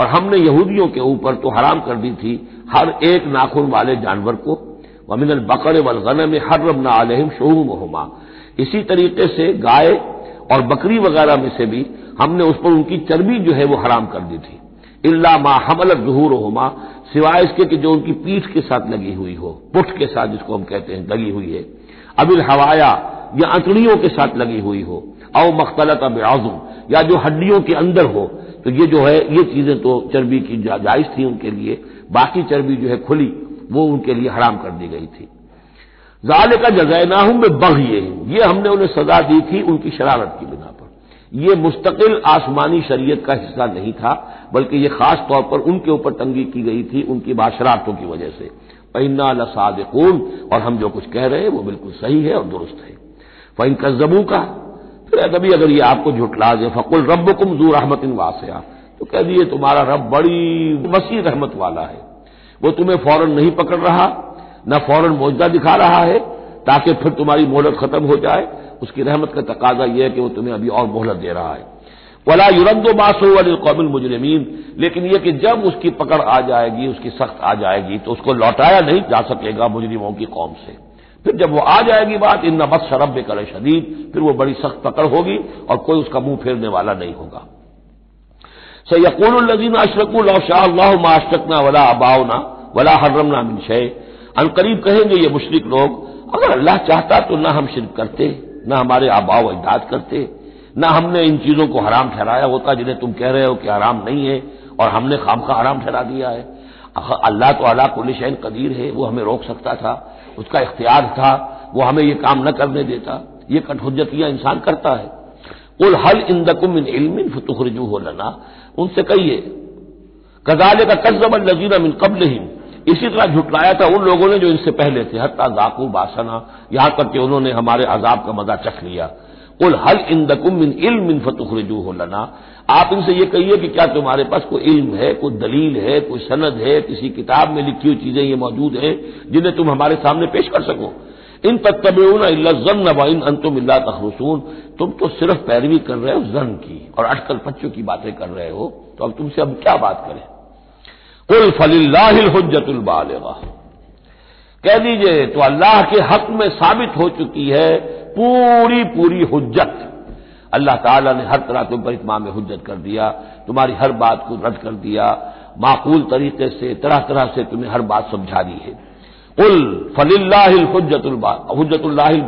और हमने यहूदियों के ऊपर तो हराम कर दी थी हर एक नाखून वाले जानवर को। वमिन बकर वलगन में हर्रम ना आलहिम शोहुमा इसी तरीके से गाय और बकरी वगैरह में से भी हमने उस पर उनकी चर्बी जो है वो हराम कर दी थी। इल्ला मा हमल जहूर होमा, सिवाय इसके कि जो उनकी पीठ के साथ लगी हुई हो, पुठ के साथ जिसको हम कहते हैं लगी हुई है। अबिल हवाया या अंतड़ियों के साथ लगी हुई हो अव मख्तलत अब आजुम या जो हड्डियों के अंदर हो तो ये जो है ये चीज़ें तो चर्बी की जा, जायज़ थी उनके लिए। बाकी चर्बी जो है खुली वो उनके लिए हराम कर दी गई थी। जाल का जजैनाहू में बग ये ये हमने उन्हें सजा दी थी उनकी शरारत की बिना पर। यह मुस्तकिल आसमानी शरीयत का हिस्सा नहीं था बल्कि यह खास तौर पर उनके ऊपर तंगी की गई थी उनकी बाशरातों की वजह से। पैना लसादकून। और हम जो कुछ कह रहे हैं वो बिल्कुल सही है और दुरुस्त है। फ़ैन कजबू का फिर कभी अगर ये आपको झुटला दे, फकुल रब जू रहमत वासया। तो कह दिए, तुम्हारा रब बड़ी वसी रहमत वाला है। वो तुम्हें फ़ौरन नहीं पकड़ रहा, न फ़ौरन मौजदा दिखा रहा है, ताकि फिर तुम्हारी मोहलत खत्म हो जाए। उसकी रहमत का तकाजा यह है कि वो तुम्हें अभी और मोहलत दे रहा है। वला युरदो बासो वाले कौमिल मुजरमीन। लेकिन यह कि जब उसकी पकड़ आ जाएगी, उसकी सख्त आ जाएगी तो उसको लौटाया नहीं जा सकेगा मुजरिमों की कौम से। फिर जब वो आ जाएगी बात इन नबस शरब करे शदीद फिर वो बड़ी सख्त पकड़ होगी और कोई उसका मुँह फेरने वाला नहीं होगा। से यकूलजीन अशरकुल शाह माशरकना वला अबाउना वला हर्रमना मिन शे। अनकरीब कहेंगे ये मुशरक लोग, अगर अल्लाह चाहता तो ना हम शिरक करते, न हमारे आबाव अजदाद करते, न हमने इन चीज़ों को हराम ठहराया होता जिन्हें तुम कह रहे हो कि हराम नहीं है और हमने खाम का हराम ठहरा दिया है। अल्लाह तो अला कुल कदीर है, वो हमें रोक सकता था। उसका इख्तियार था, वो हमें ये काम न करने देता। ये कठहुजतियाँ इंसान करता है। उल हल इन दकुम इन इलमिन फतुखरजू हो लना। उनसे कहिए कजाले का कजबल नजीर मिन कबल ही इसी तरह झुटलाया था उन लोगों ने जो इनसे पहले थे। हत्या जाकू बासना, यहाँ तक कि उन्होंने हमारे अजाब का मज़ा चख लिया। उल हल इन दकुम मिन इल्म फतुखरजू हो लना। आप इनसे ये कहिए कि क्या तुम्हारे पास कोई इल्म है, कोई दलील है, कोई सनद है, किसी किताब में लिखी हुई चीज़ें ये मौजूद हैं जिन्हें तुम हमारे सामने पेश कर सको? इन तत्तबून जन इन अंतुम इल्ला तखरसून। तुम तो सिर्फ़ पैरवी कर रहे हो जन की और अटकल पच्चों की बातें कर रहे हो। तो अब तुमसे अब क्या बात करें? कुल फलिल्लाहुज्जतुल बालिगा। कह दीजिए तो अल्लाह के हक में साबित हो चुकी है पूरी पूरी हुज्जत। अल्लाह ताला ने हर तरह तुम पर इतमाम हजत कर दिया, तुम्हारी हर बात को रद्द कर दिया, माकूल तरीके से, तरह तरह से तुम्हें हर बात समझा दी है उल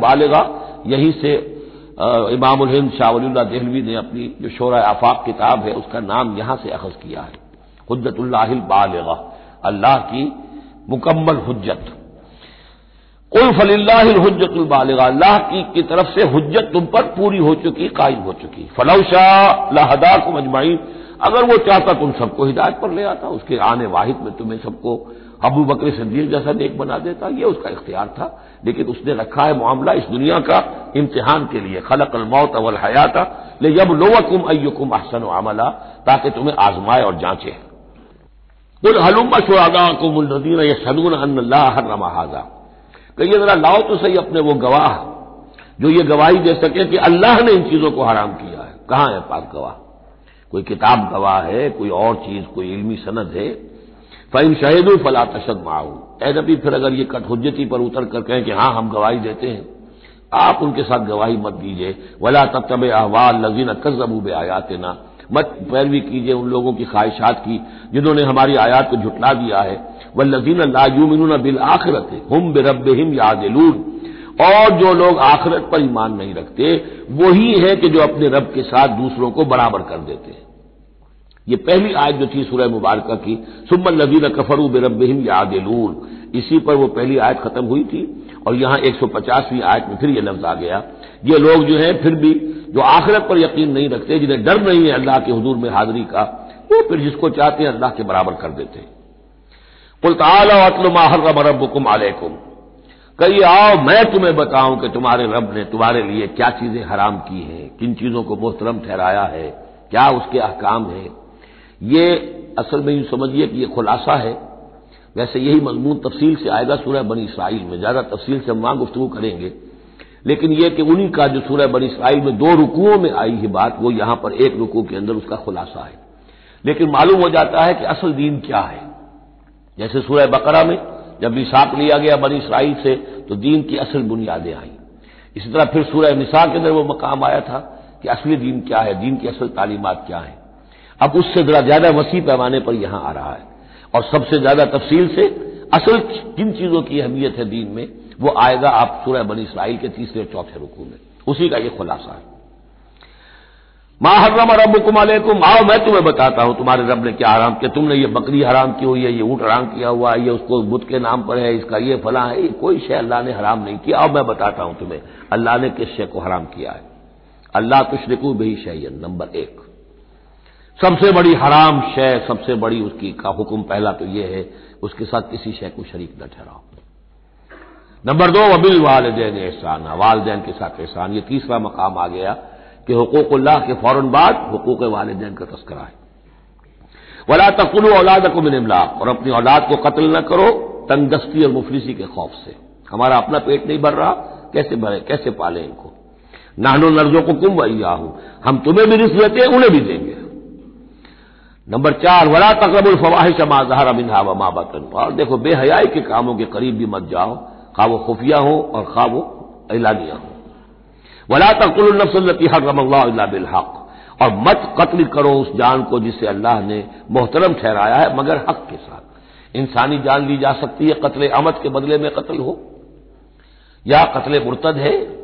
बालेगा, यहीं से इमाम हिंद देहलवी ने अपनी जो शोर आफाक किताब है, उसका नाम यहाँ से अखज किया है। हुज्जतुल्लाहिल बालेगा, अल्लाह की मुकम्मल हुज्जत। कुल फलिल्लाहुज्जतुल बालिगा अल्लाह की, की तरफ़ से हुज्जत तुम पर पूरी हो चुकी कायम हो चुकी। फलौशा लहदा को मजमाइन अगर वो चाहता तुम सबको हिदायत पर ले आता उसके आने वाहिद में तुम्हें सबको अबू बकर सदीक जैसा नेक बना देता ये उसका इख्तियार था। लेकिन उसने रखा है मामला इस दुनिया का इम्तिहान के लिए। खलक मौत अवल हयाता ले जब लोवकुम अयुकुम अहसन अमला ताकि तुम्हें आजमाए और जांचे। कुल हलुम शुरादा को मुलदीन यशदून अल्लाह हर हाजा। कहिए, जरा लाओ तो सही अपने वो गवाह, जो ये गवाही दे सके कि अल्लाह ने इन चीज़ों को हराम किया है। कहाँ है पाक गवाह? कोई किताब गवाह है, कोई और चीज़, कोई इल्मी सनद है? फ़ैन शहीदू फला तशद माऊ ए नबी, फिर अगर ये कठहुजती पर उतर कर कहें कि हाँ, हम गवाही देते हैं, आप उनके साथ गवाही मत दीजिए। वला तब अहवाल लजीन कजबू बे आयात ना मत पैरवी कीजिए उन लोगों की ख्वाहिशात की, जिन्होंने हमारी आयात को झुटला दिया है। वह लजीन लायूमिन बिल आखरत, हम बेरब हिम यादिलून और जो लोग आखिरत पर ईमान नहीं रखते, वही है कि जो अपने रब के साथ दूसरों को बराबर कर देते ये पहली आयत जो थी सूरह मुबारक की, सुम्मन लजीन कफरू बेरबिम यादिलून इसी पर वो पहली आयत खत्म हुई थी, और यहाँ एक सौ पचासवीं आयत में फिर ये लफ्ज आ गया। ये लोग जो है फिर भी जो आखिरत पर यकीन नहीं रखते, जिन्हें डर नहीं है अल्लाह के हजूर में हाजिरी का, वो फिर जिसको चाहते हैं अल्लाह के बराबर कर देते हैं। कुल तालमाहर रबुकुम आलकुम कहिए, आओ, मैं तुम्हें बताऊँ कि तुम्हारे रब ने तुम्हारे लिए क्या चीज़ें हराम की हैं, किन चीज़ों को मोहतरम ठहराया है, क्या उसके अहकाम है। ये असल में यूँ समझिए कि ये खुलासा है। वैसे यही मजमून तफसील से आएगा सूरह बनी इसराइल में, ज़्यादा तफसील से हम वहाँ गुफ्तु करेंगे। लेकिन यह कि उन्हीं का जो सूरह बनी इसराइल में दो रुकुओं में आई है बात, वो यहाँ पर एक रुकू के अंदर उसका खुलासा है। लेकिन मालूम हो जाता है कि असल दीन क्या है। जैसे सूरह बकरा में जब निसाक लिया गया बनी इसराइल से तो दीन की असल बुनियादें आई। इसी तरह फिर सूरह निसा के अंदर वो मकाम आया था कि असली दीन क्या है, दीन की असल तालीमत क्या है। अब उससे जरा ज़्यादा वसी पैमाने पर यहाँ आ रहा है। और सबसे ज़्यादा तफसील से असल किन चीज़ों की अहमियत है दीन में, वो आएगा आप सूरह बनी इसराइल के तीसरे चौथे रुकू में। उसी का ये खुलासा है। माहर्रम रबुकुम अलैकुम। आओ, मैं तुम्हें बताता हूँ, तुम्हारे रब ने क्या हराम किया? तुमने ये बकरी हराम की हुई है, ये ऊँट हराम किया हुआ है, ये उसको बुद्ध के नाम पर है, इसका ये फला है, ये कोई शय अल्लाह ने हराम नहीं किया। आओ, मैं बताता हूँ तुम्हें, अल्लाह ने किस शय को हराम किया है? अल्लाह तुशरिकू भी शैन नंबर एक। सबसे बड़ी हराम शय, सबसे बड़ी उसकी का हुक्म पहला तो यह है, उसके साथ किसी शय को शरीक न ठहराओ। नंबर दो, वबिल वालदेन एहसान, वालदेन के साथ एहसान, ये तीसरा मकाम आ गया। कि हकूकुल्लाह के फ़ौरन बाद हकूक वालदेन का तस्करा है। वला तकुल औलाद को मिनमलाक और अपनी औलाद को कत्ल न करो तंगदस्ती और मुफलिसी के खौफ से। हमारा अपना पेट नहीं भर रहा, कैसे भरे, कैसे पाले इनको? नाहनो नर्जों को कुम वैया हूँ हम तुम्हें भी रिस्क देते हैं उन्हें भी देंगे। नंबर चार, वला तकरबुल फवाहिश मा जहर मिनहा व बतन। और देखो, बेहयाई के कामों के करीब भी मत जाओ, खा वो खुफिया हो और खा वो एलानिया हो। वला तकुलनफसलती हरमल्ला बिलहक। और मत कत्ल करो उस जान को जिसे अल्लाह ने मोहतरम ठहराया है, मगर हक के साथ। इंसानी जान ली जा सकती है, कत्ल अमद के बदले में कत्ल हो। या कत्ल मुर्तद है,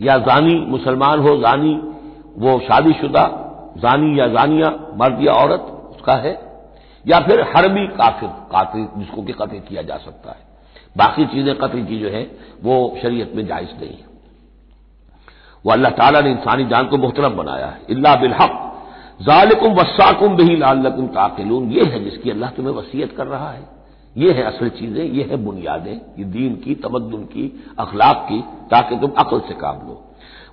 या जानी मुसलमान हो, जानी वो शादीशुदा, जानी या जानिया, मर्द या औरत, उसका है। या फिर हरबी काफिर कातिल जिसको कि कत्ल किया जा सकता है। बाकी चीज़ें कत्ल की जो है, वो शरीयत में जायज़ नहीं है। वो अल्लाह ताला ने इंसानी जान को मोहतरम बनाया है। इल्ला बिलहक। जालिकुम वसाकुम बही लालकुम ताकिलून। ये है जिसकी अल्लाह तुम्हें वसीयत कर रहा है। ये है असल चीज़ें, ये है बुनियादें, ये दीन की, तमद्दुन की, अखलाक की, ताकि तुम अकल से काम लो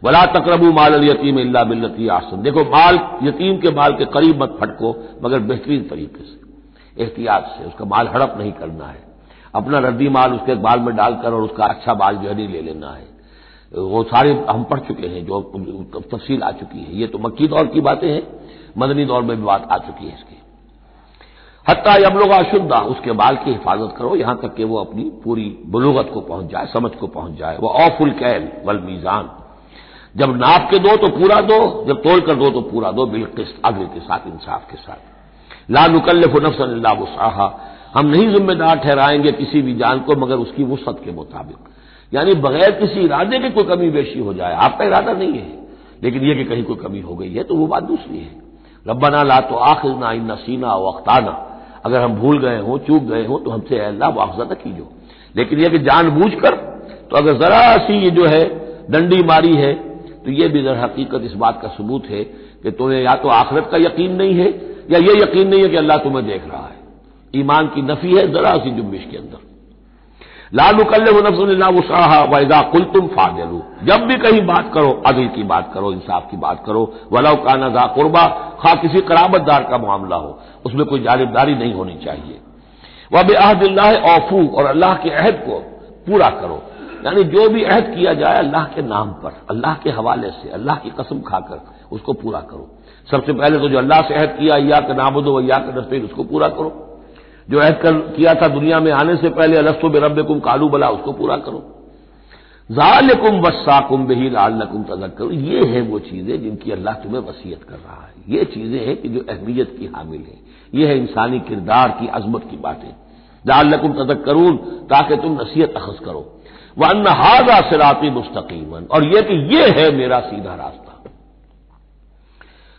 वला तकरबू माल यतीम इल्ला बिल्लती आसन। देखो, माल, यतीम के माल के करीब मत फटको, मगर बेहतरीन तरीके से, एहतियात से। उसका माल हड़प नहीं करना है। अपना रद्दी माल उसके बाल में डालकर और उसका अच्छा बाल जो है नहीं ले लेना है। वो सारे हम पढ़ चुके हैं, जो तफसील आ चुकी है। ये तो मक्की दौर की बातें हैं, मदनी दौर में भी बात आ चुकी है इसकी। हत्या यमलोगा अशुद्धा उसके बाल की हिफाजत करो, यहाँ तक कि वो अपनी पूरी बुलूगत को पहुँच जाए, समझ को पहुँच जाए। वो औफुल कैल वल मीजान। जब नाप के दो तो पूरा दो, जब तोल कर दो तो पूरा दो बिल्किस्त अग्र के साथ, इंसाफ के साथ। ला नुकल्लफ नफसन हम नहीं जिम्मेदार ठहराएँगे किसी भी जान को, मगर उसकी वसत के मुताबिक। यानी बगैर किसी इरादे के कोई कमी बेशी हो जाए। आपका इरादा नहीं है। लेकिन यह कि कहीं कोई कमी हो गई है तो वो बात दूसरी है। रब्बना ला तो आखिर ना इन नसीना वक्ताना अगर हम भूल गए हों, चूक गए हों तो हमसे अल्लाह मुआवजा न कीजिए लेकिन यह कि जानबूझ कर तो अगर जरा सी ये जो है, डंडी मारी है तो यह भी दर हकीकत इस बात का सबूत है कि तुम्हें या तो आखिरत का यकीन नहीं है, या ये यकीन नहीं है कि अल्लाह तुम्हें देख रहा है। ईमान की नफी है जरा सी जुम्बिश के अंदर। लालुकल्ल नफ्सुल्लाह वैदा कुल तुम फाजलू जब भी कहीं बात करो, अदल की बात करो, इंसाफ की बात करो वलव का नजा कुर्बा, खा किसी कराबतदार का मामला हो, उसमें कोई जानबदारी नहीं होनी चाहिए। वह बेअहदिल्ला औफू, और अल्लाह के अहद को पूरा करो। यानी जो भी अहद किया जाए अल्लाह के नाम पर, अल्लाह के हवाले से, अल्लाह की कसम खाकर उसको पूरा करो। सबसे पहले तो जो अल्लाह से अहद किया या के नाबुदो या के नस्ते उसको पूरा करो। जो ऐद कर, किया था दुनिया में आने से पहले, अलस्तो बेरब कुम कालू बला, उसको पूरा करो। जालकुम वसाकुम बही लालकुम तजक्कर ये है वो चीज़ें जिनकी अल्लाह तुम्हें वसीयत कर रहा है। ये चीज़ें हैं कि जो अहमियत की हामिल है। ये है इंसानी किरदार की अजमत की बातें। लालकुम तजक्करून, ताकि तुम नसीहत अखज करो। वह अन्न हाजा सिराती मुस्तकीमन। और यह कि यह है मेरा सीधा रास्ता।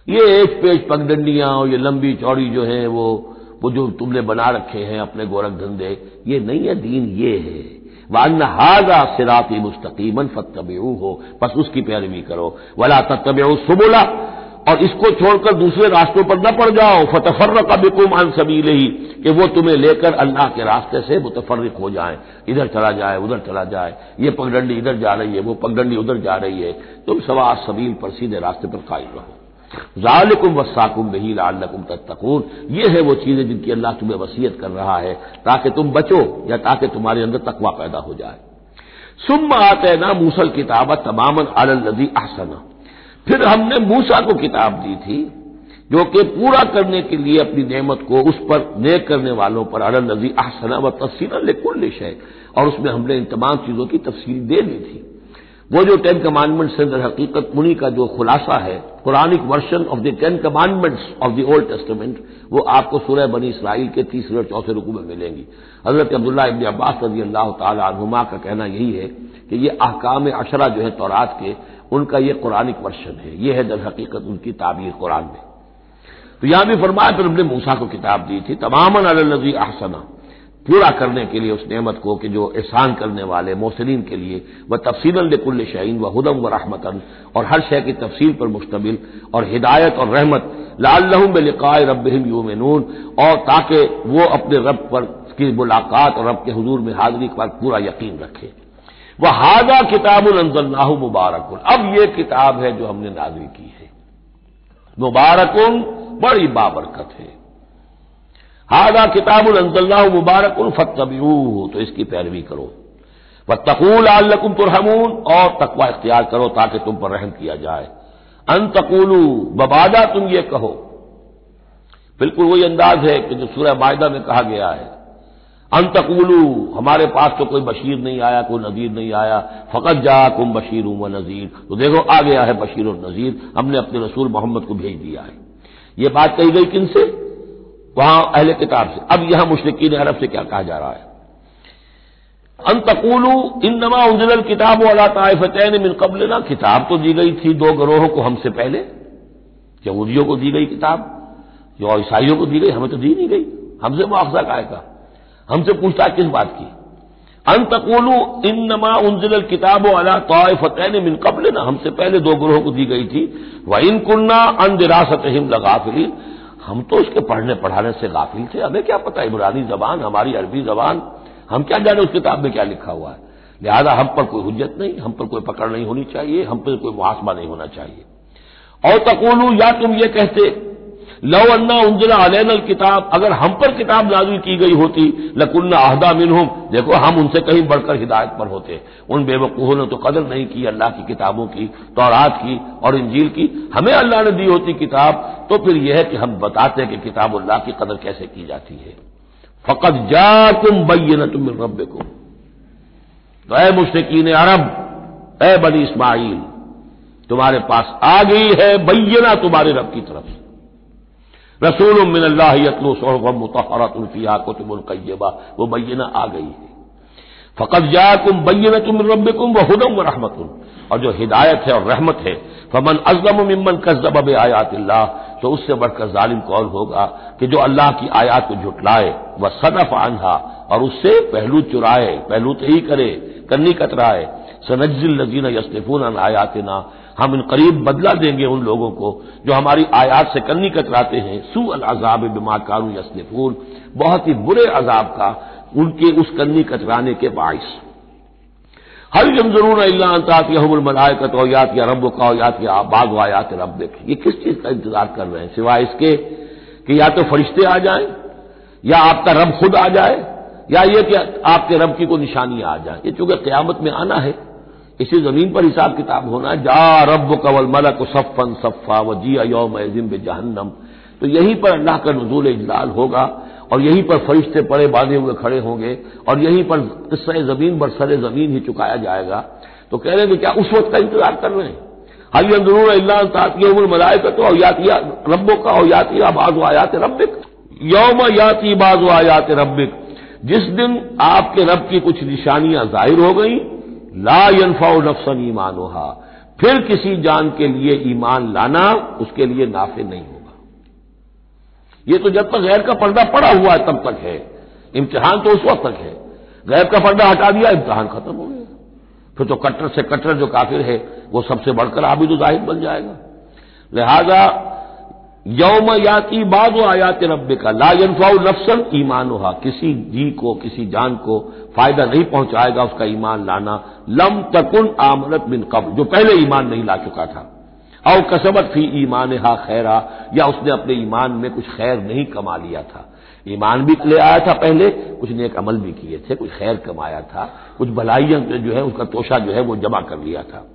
ये एक पेज पगडंडियाँ और ये लंबी चौड़ी जो है वो वो जो तुमने बना रखे हैं अपने गोरख धंधे ये नहीं है दीन, ये है। वान हाजा सिराती मुस्तकीमन फतबेऊ हो, बस उसकी पैरवी करो। वला तत्तबेऊ सुबुला, और इसको छोड़कर दूसरे रास्तों पर न पड़ जाओ। फतफर्र का बिकुम अन सबील ही कि वो तुम्हें लेकर अल्लाह के रास्ते से मुतफर्रिक हो जाए। इधर चला जाए, उधर चला जाए। ये पगडंडी इधर जा रही है, वो पगडंडी उधर जा रही है। तुम सवा सबील पर सीधे रास्ते पर कायम रहो। जालिकुम वसाकुम बही लाकुम तत्तकून। ये है वो चीज़ें जिनकी अल्लाह तुम्हें वसीयत कर रहा है, ताकि तुम बचो या ताकि तुम्हारे अंदर तकवा पैदा हो जाए। सुम आते ना मूसल किताब तमामन अलदी आसना फिर हमने मूसा को किताब दी थी, जो कि पूरा करने के लिए अपनी नेमत को उस पर नेक करने वालों पर नजी आसना व तफसील कुल है और उसमें हमने इन तमाम चीज़ों की तफसील दे दी थी। वो जो टेन कमांडमेंट्स है हकीकत मुनी का जो खुलासा है Quranic version of the ten commandments of the Old Testament वो आपको सूर्य बनी इसराइल के तीसरे और चौथे रुकू में मिलेंगी। हज़रत अब्दुल्ला इबन अब्बास रज़ी अल्लाह तुमा का कहना यही है कि ये अहकाम अशरा जो है तौरात के, उनका ये कुरानिक वर्षन है। ये है दर हकीकत उनकी ताबीर कुरान में। तो यहाँ भी फरमाया, फिर हमने मूसा को किताब दी थी तमाम अलजी अहसना। पूरा करने के लिए उस नेमत को कि जो एहसान करने वाले मोसलिन के लिए वह तफसील लकुल्ल शहीन व हदम व रहमतन, और हर शय की तफसील पर मुश्तमिल, और हिदायत और रहमत लालहम लिकाय रबिम यूमनून, और ताकि वो अपने रब पर की मुलाकात और रब के हजूर में हाजिरी पर पूरा यकीन रखें। वह हादा किताब अंजल्लाह मुबारक अब यह किताब है जो हमने नाजिल की है। मुबारकुन, बड़ी बाबरकत है। हादा किताब अंजल्लाह मुबारक फतबू तो इसकी पैरवी करो। व तकूल आलकुम तुरहमून, और तकवा इख्तियार करो ताकि तुम पर रहम किया जाए। अन तकूलू बबादा तुम ये कहो। बिल्कुल वही अंदाज है कि जो सूर्य मायदा में कहा गया है। अंतकूलू, हमारे पास तो कोई बशीर नहीं आया, कोई नजीर नहीं आया। फ़कत जा कुम बशीर व नजीर। तो देखो, आ गया है बशीर और नजीर। हमने अपने रसूल मोहम्मद को भेज दिया है। ये बात कही गई किन से? वहाँ अहले किताब से। अब यहाँ मुश्किन अरब से क्या कहा जा रहा है? अंतकूलू इन नमा उजल किताब वाला ताइफतैन मिन कबल ना किताब तो दी गई थी दो ग्रोहों को हमसे पहले। यहूदियों को दी गई किताब जो ईसाइयों को दी गई, हमें तो दी नहीं गई। हमसे मुआवजा का हमसे पूछता किस बात की? अंतकोलू इन नमा उनजिल किताब अला तोफ़तैन मिन कबल ना हमसे पहले दो ग्रोहों को दी गई थी। व इन कुन्ना अन दिरासत हिम लगाफिलीन। हम तो उसके पढ़ने पढ़ाने से गाफिल थे। हमें क्या पता इमरानी जबान, हमारी अरबी जबान, हम क्या जाने उस किताब में क्या लिखा हुआ है? लिहाजा हम पर कोई हुज्जत नहीं, हम पर कोई पकड़ नहीं होनी चाहिए, हम पर कोई मुहासमा नहीं होना चाहिए। और तकोलू, या तुम ये कहते लो अन्ना उंजला अलैनल किताब, अगर हम पर किताब नाजिल की गई होती, लकुन्ना अहदा मिनहुम, देखो हम उनसे कहीं बढ़कर हिदायत पर होते। उन बेवकूहों ने तो कदर नहीं की अल्लाह की किताबों की, तौरात की और इंजील की। हमें अल्लाह ने दी होती किताब तो फिर यह है कि हम बताते कि किताब अल्लाह की कदर कैसे की जाती है। फ़कत जा तुम बैन तुम रब को तो ए मुश्किन अरब, ए बनी इस्माइल, तुम्हारे पास आ गई है बैना तुम्हारे रब की तरफ़ से। रसूल मिनल्लातलो सोहम मुतहरतुल्फिया कुतुबुलकैबा वो बैना आ गई है। फ़कत जाकुम बैन तुम रबकुम व हदम व रहमतुल और जो हिदायत है और रहमत है, फमन अजलम मिमन कजब अब आयातिल्लाह तो उससे बढ़कर जालिम कौन होगा कि जो अल्लाह की आयात को झुटलाए, व सदफ आन्हा, और उससे पहलू चुराए पहलू तो ही करे, कन्नी कतराए। सनजिल नजीन यस्तफून आयातना। हम इन करीब बदला देंगे उन लोगों को जो हमारी आयात से कन्नी कतराते हैं। सू अल अजाब बिमा कानू यसनफून बहुत ही बुरे अजाब का उनके उस कन्नी कतराने के बायस हर जम ज़रूर अल्लाहतात यहमलायकत औयात या रब का औयात या बाग वायात रब ये किस चीज़ का इंतज़ार कर रहे हैं? सिवाय इसके कि या तो फरिश्ते आ जाए, या आपका रब खुद आ जाए, या ये कि आपके रब की कोई निशानी आ जाए। ये चूँकि क्यामत में आना है। इसी ज़मीन पर हिसाब किताब होना जा रब कवल मलक सफ़न सफ़ा व जी योम जिम जहन्नम। तो यहीं पर अल्लाह का नजूल इजलाल होगा और यहीं पर फरिश्ते पड़े बांधे हुए खड़े होंगे और यहीं पर किस्सा ज़मीन बर सर ज़मीन ही चुकाया जाएगा। तो कह रहे कि क्या उस वक्त का इंतज़ार कर रहे हैं? हल अंदरून अल्लाह तातिया मलाय का तो अवयातिया रब्बों का अवयातिया बाजू आयात रबिक यौम याति बाजू आयात रबिक जिस दिन आपके रब की कुछ निशानियाँ ज़ाहिर हो गई ला यनफा नफसन ईमान फिर किसी जान के लिए ईमान लाना उसके लिए नाफे नहीं होगा। ये तो जब तक गैर का पर्दा पड़ा हुआ है, तब तक है। इम्तिहान तो उस वक्त तक है। गैर का पर्दा हटा दिया, इम्तिहान खत्म हो गया। फिर तो कट्टर से कट्टर जो काफिर है, वो सबसे बढ़कर आबिद ज़ाहिर बन जाएगा। लिहाजा यौम याति बाद आयात रब का ला यनफाउ नफसन ईमान किसी जी को, किसी जान को फ़ायदा नहीं पहुंचाएगा उसका ईमान लाना। लम तकुन आमनत बिन कब जो पहले ईमान नहीं ला चुका था। और कसबत फ़ी ईमान हा खैरा, या उसने अपने ईमान में कुछ खैर नहीं कमा लिया था। ईमान भी ले आया था पहले, कुछ नेक अमल भी किए थे, कुछ खैर कमाया था, कुछ भलाइयाँ जो है, उसका तोशा जो है वो जमा कर लिया था।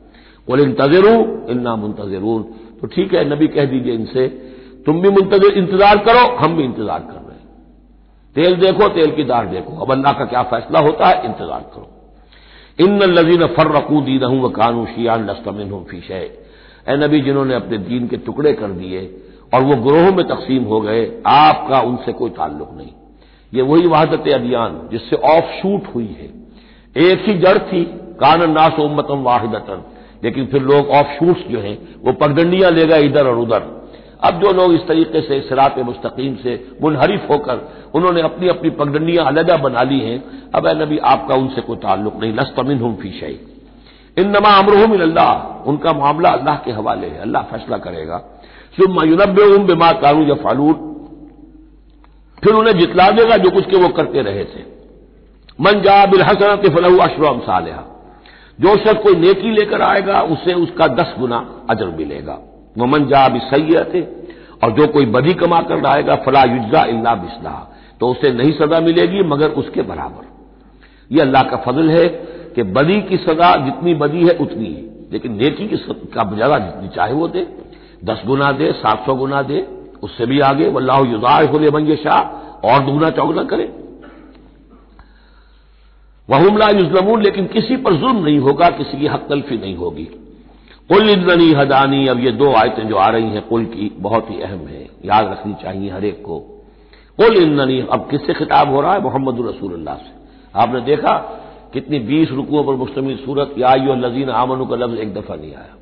बोले, इंतजरू, इन्ना मुंतजरून। तो ठीक है, नबी कह दीजिए इनसे तुम भी मुंतजर इंतज़ार करो, हम भी इंतज़ार कर रहे हैं। तेल देखो, तेल की दार देखो। अब अल्लाह का क्या फैसला होता है? इंतज़ार करो। इन लजीन फर्रकू दीन हूँ व कानू शियान लस्तमिन हूँ फीशे ए नबी, जिन्होंने अपने दीन के टुकड़े कर दिए और वो ग्रोहों में तकसीम हो गए, आपका उनसे कोई ताल्लुक नहीं। ये वही वहादत अदियान, जिससे ऑफ़ शूट हुई है। एक ही जड़ थी, कान नास उम्मतम वाहिदतन। लेकिन फिर लोग ऑफ़ शूट्स जो हैं, वो पगडंडियाँ ले गए इधर और उधर। अब जो लोग इस तरीके से सिरात मुस्तकीम से मुनहरिफ होकर उन्होंने अपनी अपनी पगडंडियाँ अलहदा बना ली हैं, अब नबी आपका उनसे कोई ताल्लुक नहीं लस्तमिन हम फ़ी शई। इन नमा अमरहम अल्लाह उनका मामला अल्लाह के हवाले है, अल्लाह फैसला करेगा। सुम युनब उम बेमा कानू या फालूट फिर उन्हें जितला देगा जो कुछ के वो करते रहे थे। मन जा बिल हसनत फलहू अशरम सालहा, जो शख्स कोई नेकी लेकर आएगा, उसे उसका दस गुना अजर मिलेगा। वमन जा भी सही और जो कोई बदी कमा कर आएगा, फला युजा इल्ला बिस्ला। तो उसे नहीं सजा मिलेगी, मगर उसके बराबर। यह अल्लाह का फजल है कि बदी की सजा जितनी बदी है, उतनी ही। लेकिन नेकी की का जगह जितनी चाहे वो दे। दस गुना दे, सात सौ गुना दे, उससे भी आगे, वल्लाह युजार होले बन शाह और दुगना चौगना करे। वहुमला युजलमून, लेकिन किसी पर जुल्म नहीं होगा, किसी की हक तलफी नहीं होगी। कुल इंदनी हदानी, अब ये दो आयतें जो आ रही हैं, कुल की बहुत ही अहम है, याद रखनी चाहिए हर एक को। कुल इंदनी अब किससे खिताब हो रहा है? मोहम्मद रसूलुल्लाह से। आपने देखा कितनी बीस रुकुओं पर मुश्तमिल सूरत, या यो लजीन आमनु का लफ्ज एक दफ़ा नहीं आया।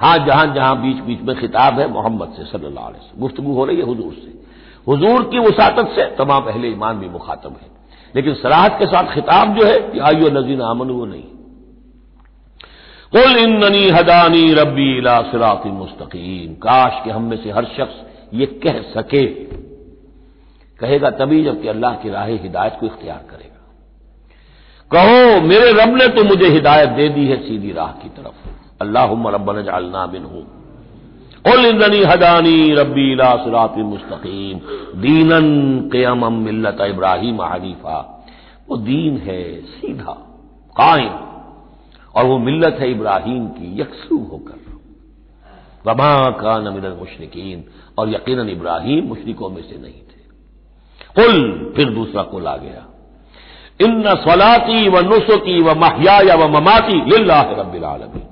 हाँ, जहाँ जहाँ बीच बीच में खिताब है, मोहम्मद से सल्लल्लाहु अलैहि वसल्लम। गुफ्तगु हो रही है हुजूर से। हुजूर की वसातत से तमाम पहले ईमान भी मुखातब है। लेकिन सराहत के साथ खिताब जो है, या यो लजीन आमन वो नहीं। कुल इन्नी हदानी रबी ला सिराती मुस्तकीम। काश के हम में से हर शख्स ये कह सके। कहेगा तभी जबकि अल्लाह की राह हिदायत को इख्तियार करेगा। कहो, मेरे रब ने तो मुझे हिदायत दे दी है सीधी राह की तरफ़। अल्लाह रबन जालना बिन हूँ उल इंदनी हदानी रबी लासरात मुस्तकीम। दीनन कयम मिल्लत इब्राहिम हनीफा। वो दीन है सीधा, कायम। और वो मिल्लत है इब्राहिम की, यकसू होकर। वमा का नमिन मुशरकिन, और यकीन इब्राहिम मुशरकों में से नहीं थे। कुल, फिर दूसरा कुल आ गया। इन सलाती व नुसकी व महया व ममाती रबीआलमी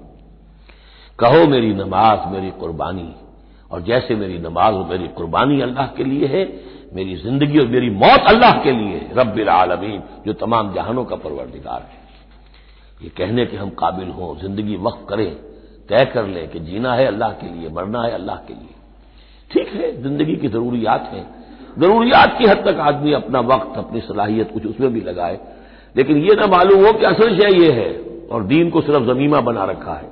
कहो, मेरी नमाज़ मेरी कुर्बानी, और जैसे मेरी नमाज़ और मेरी कुर्बानी अल्लाह के लिए है, मेरी ज़िंदगी और मेरी मौत अल्लाह के लिए है, रब्बिल आलमीन, जो तमाम जहानों का परवरदिगार है। ये कहने के हम काबिल हों, ज़िंदगी वक्त करें, तय कर लें कि जीना है अल्लाह के लिए, मरना है अल्लाह के लिए। ठीक है, ज़िंदगी की जरूरियात हैं। जरूरियात की हद तक आदमी अपना वक्त, अपनी सलाहियत कुछ उसमें भी लगाए। लेकिन ये ना मालूम हो कि असल शय ये है, और दीन को सिर्फ़ जमीमा बना रखा है।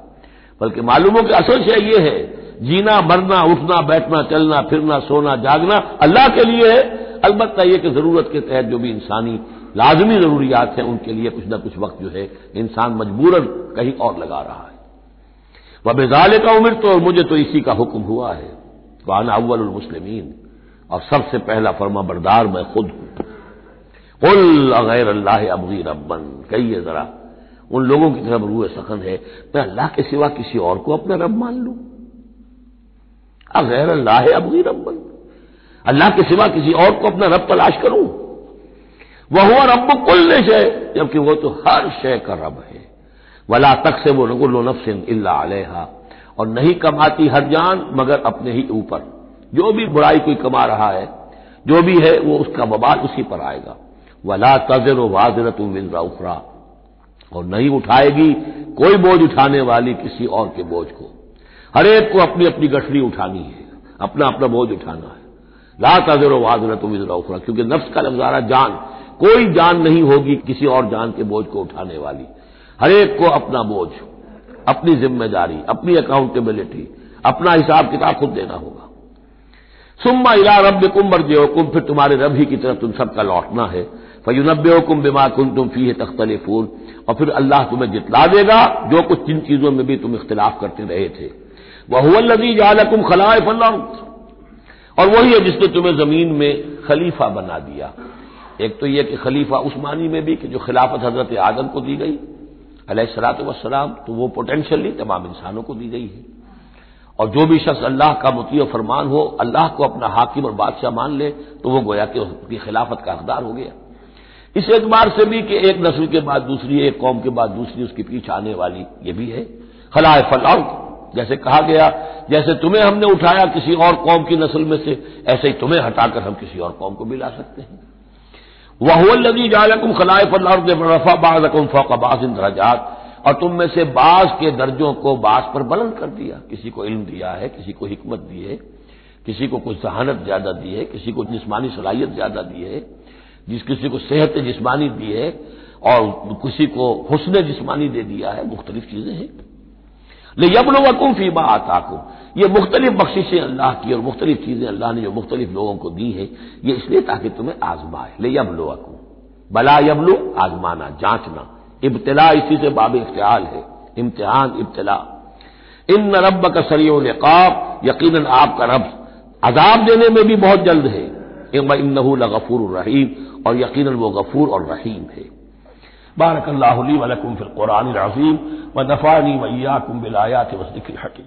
बल्कि मालूम हो कि असल शय ये है, जीना, मरना, उठना, बैठना, चलना, फिरना, सोना, जागना अल्लाह के लिए है। अलबत्ता यह कि ज़रूरत के तहत जो भी इंसानी लाजमी जरूरियात हैं उनके लिए कुछ ना कुछ वक्त जो है इंसान मजबूरन कहीं और लगा रहा है। वह बेजाले का उम्र तो मुझे तो इसी का हुक्म हुआ है। वाना अव्वल मुस्लिमीन, और सबसे पहला फर्मा बरदार मैं खुद हूँ। कुल गैर अल्लाह अबगी रबन कहिए जरा, उन लोगों की तरफ़ रूए सखन है, मैं अल्लाह के सिवा किसी और को अपना रब मान लू? अगैर अल्लाह अबगी रबन अल्लाह के सिवा किसी और को अपना रब तलाश करूँ? वह हुआ रब कुल शय, जबकि वो तो हर शय का रब है। वला तक से वो नगुल नफसिन इल्ला और नहीं कमाती हर जान, मगर अपने ही ऊपर। जो भी बुराई कोई कमा रहा है, जो भी है, वो उसका बबाल उसी पर आएगा। वला तजर वाजरत विजरा उखरा और नहीं उठाएगी कोई बोझ उठाने वाली किसी और के बोझ को। हर एक को अपनी अपनी गठरी उठानी है, अपना अपना बोझ उठाना है। ला तजर वाजरत विजरा उखरा क्योंकि नफ्स का लफ्जारा जान। कोई जान नहीं होगी किसी और जान के बोझ को उठाने वाली। हर एक को अपना बोझ, अपनी ज़िम्मेदारी, अपनी अकाउंटेबिलिटी अपना हिसाब किताब खुद देना होगा। सुम्मा इला रब कुम कुम फिर तुम्हारे रब ही की तरफ़ तुम सबका लौटना है। फयुनब्बे कुम बिमा कुम तुम फ़ी है तख्तलिफून, और फिर अल्लाह तुम्हें जितला देगा, जो कुछ जिन चीज़ों में भी तुम इख्तलाफ करते रहे थे। वह लदी जालकुम खलाए और वही है जिसने तुम्हें ज़मीन में खलीफा बना दिया। एक तो यह कि खलीफा उस्मानी में भी कि जो खिलाफत हज़रत आदम को दी गई अलैहिस्सलात वसलाम तो वो पोटेंशियली तमाम इंसानों को दी गई है। और जो भी शख्स अल्लाह का मुती फरमान हो, अल्लाह को अपना हाकिम और बादशाह मान ले तो वो गोया कि उसकी खिलाफत का अकदार हो गया। इस एतबार से भी कि एक नस्ल के बाद दूसरी, एक कौम के बाद दूसरी, उसके पीछे आने वाली ये भी है। खलाए फलाउ जैसे कहा गया, जैसे तुम्हें हमने उठाया किसी और कौम की नस्ल में से, ऐसे ही तुम्हें हटाकर हम किसी और कौम को भी ला सकते हैं। वह लगी जालकुम फलाउद रफा बाजकुम फ़ौकबाज दराजात। और तुम में से बाज के दर्जों को बाज पर बुलंद कर दिया। किसी को इल्म दिया है, किसी को हिकमत दी है, किसी को कुछ जहानत ज़्यादा दी है, किसी को जिस्मानी सलाहियत ज़्यादा दी है, जिस किसी को सेहत जिस्मानी दी है, और किसी को हुसन जिस्मानी दे दिया है। मुख्तलिफ़ चीज़ें हैं। ले यबलो वकुम फ़ी बाताकुम ये मुख्तलिफ़ बख्शिशें अल्लाह की और मुख्तलिफ़ चीज़ें अल्लाह ने जो मुख्तलिफ़ लोगों को दी है, ये इसलिए ताकि तुम्हें आजमाए। ले यबलो वकुम बला यबलो, आजमाना, जांचना। इब्तला इसी से बाब इख्तियाल है। इम्तिहान, इब्तला। इन रब का सरियो नकाब यकीन आपका रब अजाब देने में भी बहुत जल्द है। इन गफूर रहीम, और यकीन वो गफूर और रहीम है। बारक वलकुम फिल कुरान अजीम, व नफ़ानी वैयाकुम बिलायात वसदिक्र हकीम।